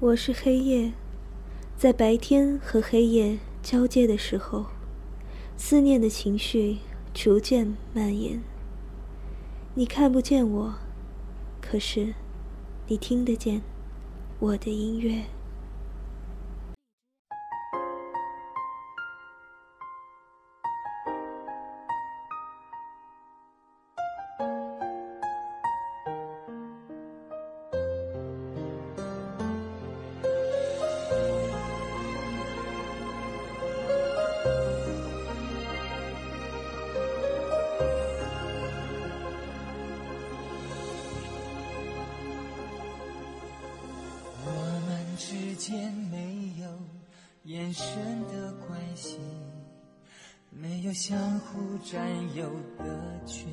我是黑夜，在白天和黑夜交接的时候，思念的情绪逐渐蔓延。你看不见我，可是你听得见我的音乐。间没有眼神的关系，没有相互占有的权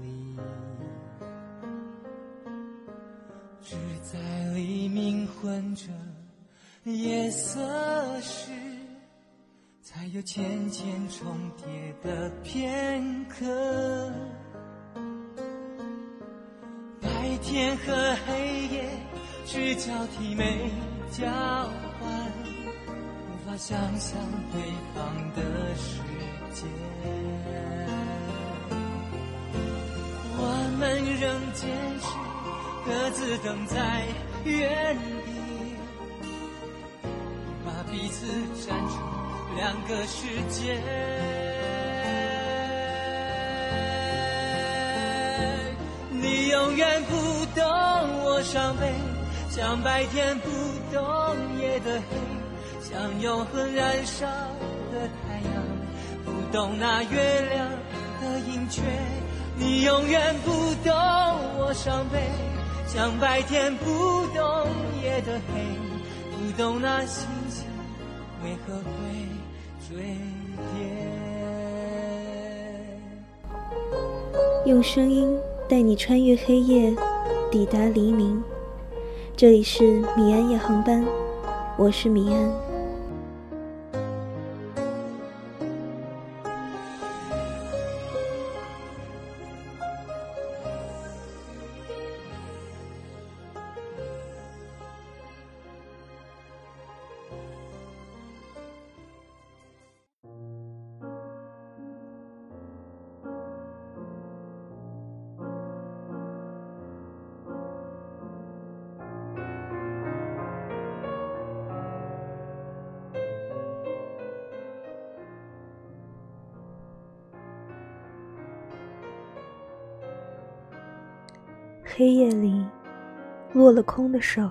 利，只在黎明混着夜色时，才有浅浅重叠的片刻。白天和黑夜只交替没。交换，无法想象对方的世界。我们仍坚持各自等在原地，把彼此站成两个世界。你永远不懂我伤悲。像白天不懂夜的黑，像永恒燃烧的太阳，不懂那月亮的盈缺。你永远不懂我伤悲，像白天不懂夜的黑，不懂那星星为何会坠跌。用声音带你穿越黑夜，抵达黎明。这里是米安夜航班，我是米安。黑夜里，落了空的手。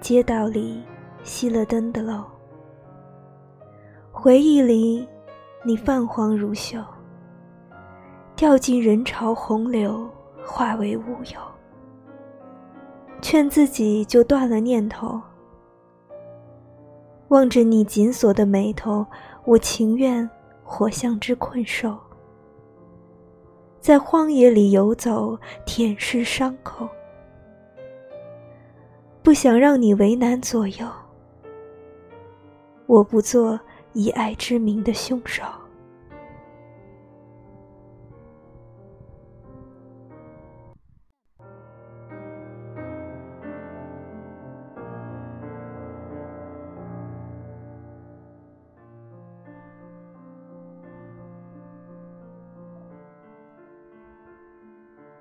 街道里，熄了灯的楼。回忆里，你泛黄如锈，掉进人潮洪流，化为乌有。劝自己就断了念头。望着你紧锁的眉头，我情愿活像只困兽。在荒野里游走，舔舐伤口，不想让你为难左右。我不做以爱之名的凶手。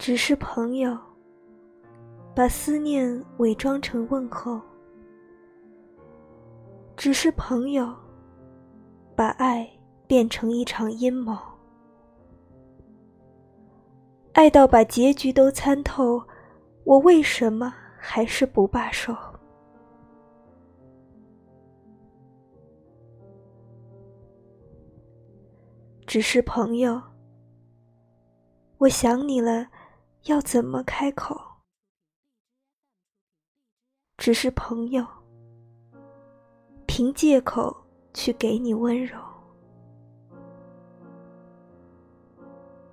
只是朋友，把思念伪装成问候；只是朋友，把爱变成一场阴谋。爱到把结局都参透，我为什么还是不罢手？只是朋友，我想你了。要怎么开口？只是朋友，凭借口去给你温柔，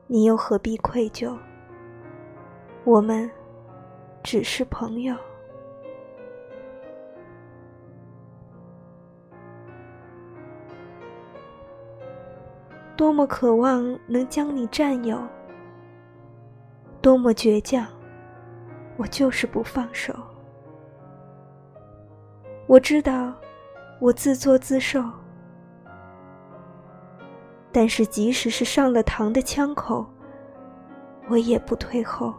你又何必愧疚？我们只是朋友，多么渴望能将你占有。多么倔强，我就是不放手。我知道，我自作自受。但是，即使是上了膛的枪口，我也不退后。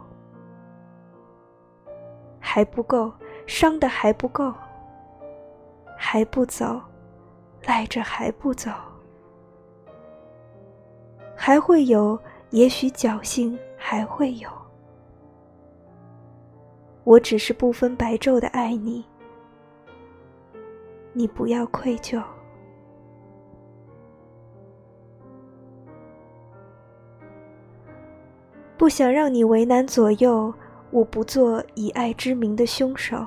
还不够，伤的还不够，还不走，赖着还不走，还会有，也许侥幸还会有。我只是不分白昼的爱你。你不要愧疚，不想让你为难左右，我不做以爱之名的凶手。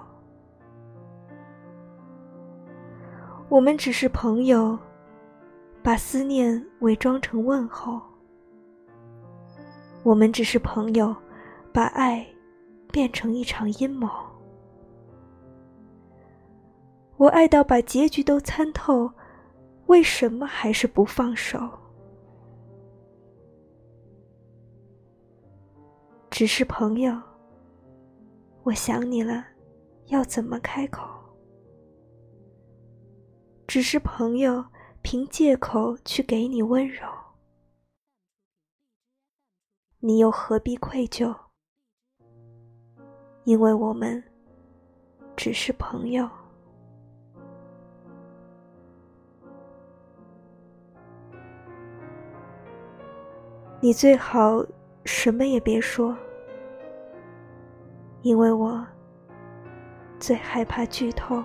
我们只是朋友，把思念伪装成问候。我们只是朋友，把爱变成一场阴谋。我爱到把结局都参透，为什么还是不放手？只是朋友，我想你了，要怎么开口？只是朋友，凭借口去给你温柔，你又何必愧疚？因为我们只是朋友。你最好什么也别说，因为我最害怕剧透。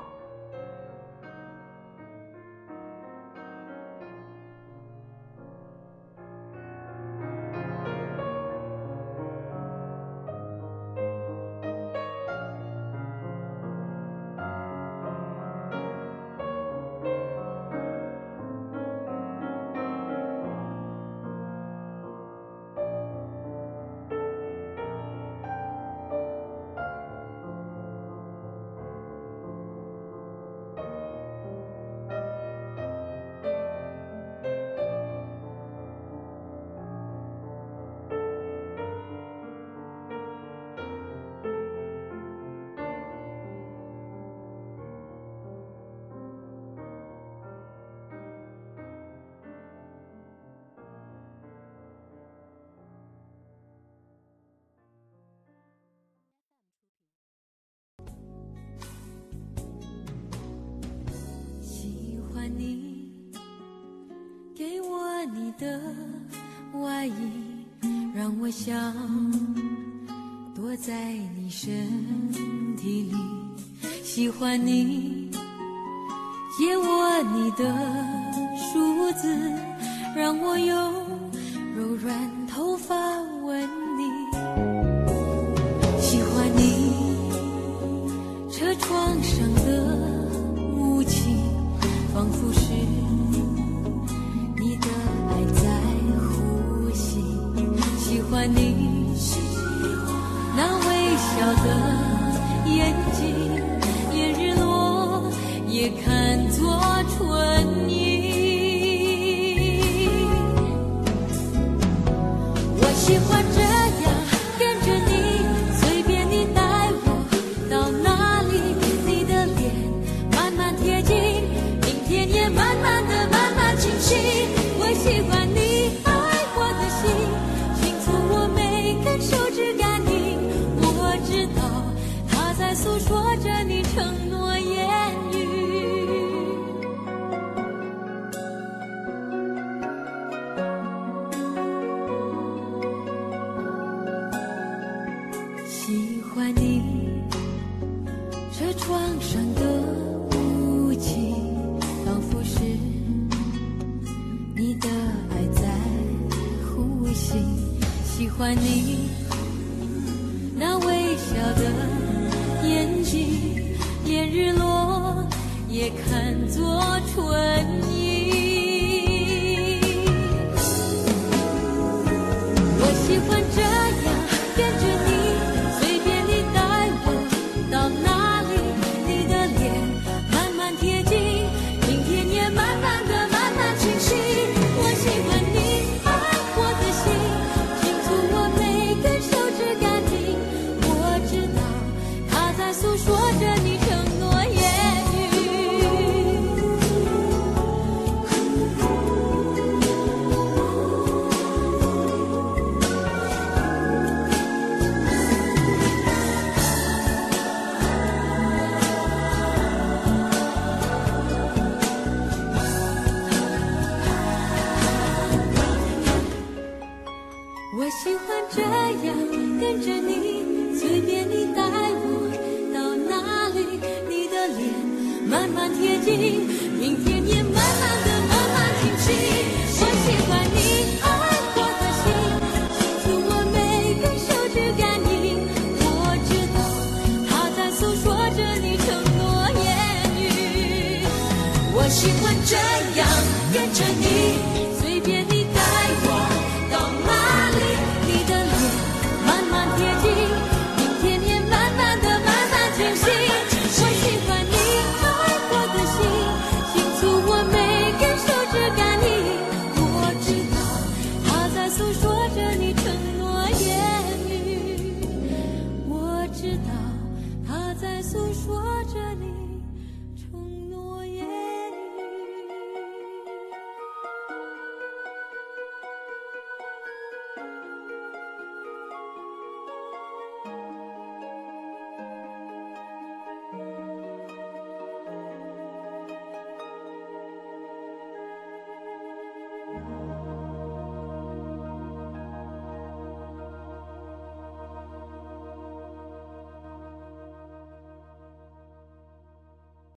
你给我你的外衣让我想躲在你身体里，喜欢你。借我你的梳子，让我用柔软头发喜欢你车窗上的雾气仿佛是你的爱在呼吸。喜欢你。那微笑的眼睛连日落也看作唇喜欢这样。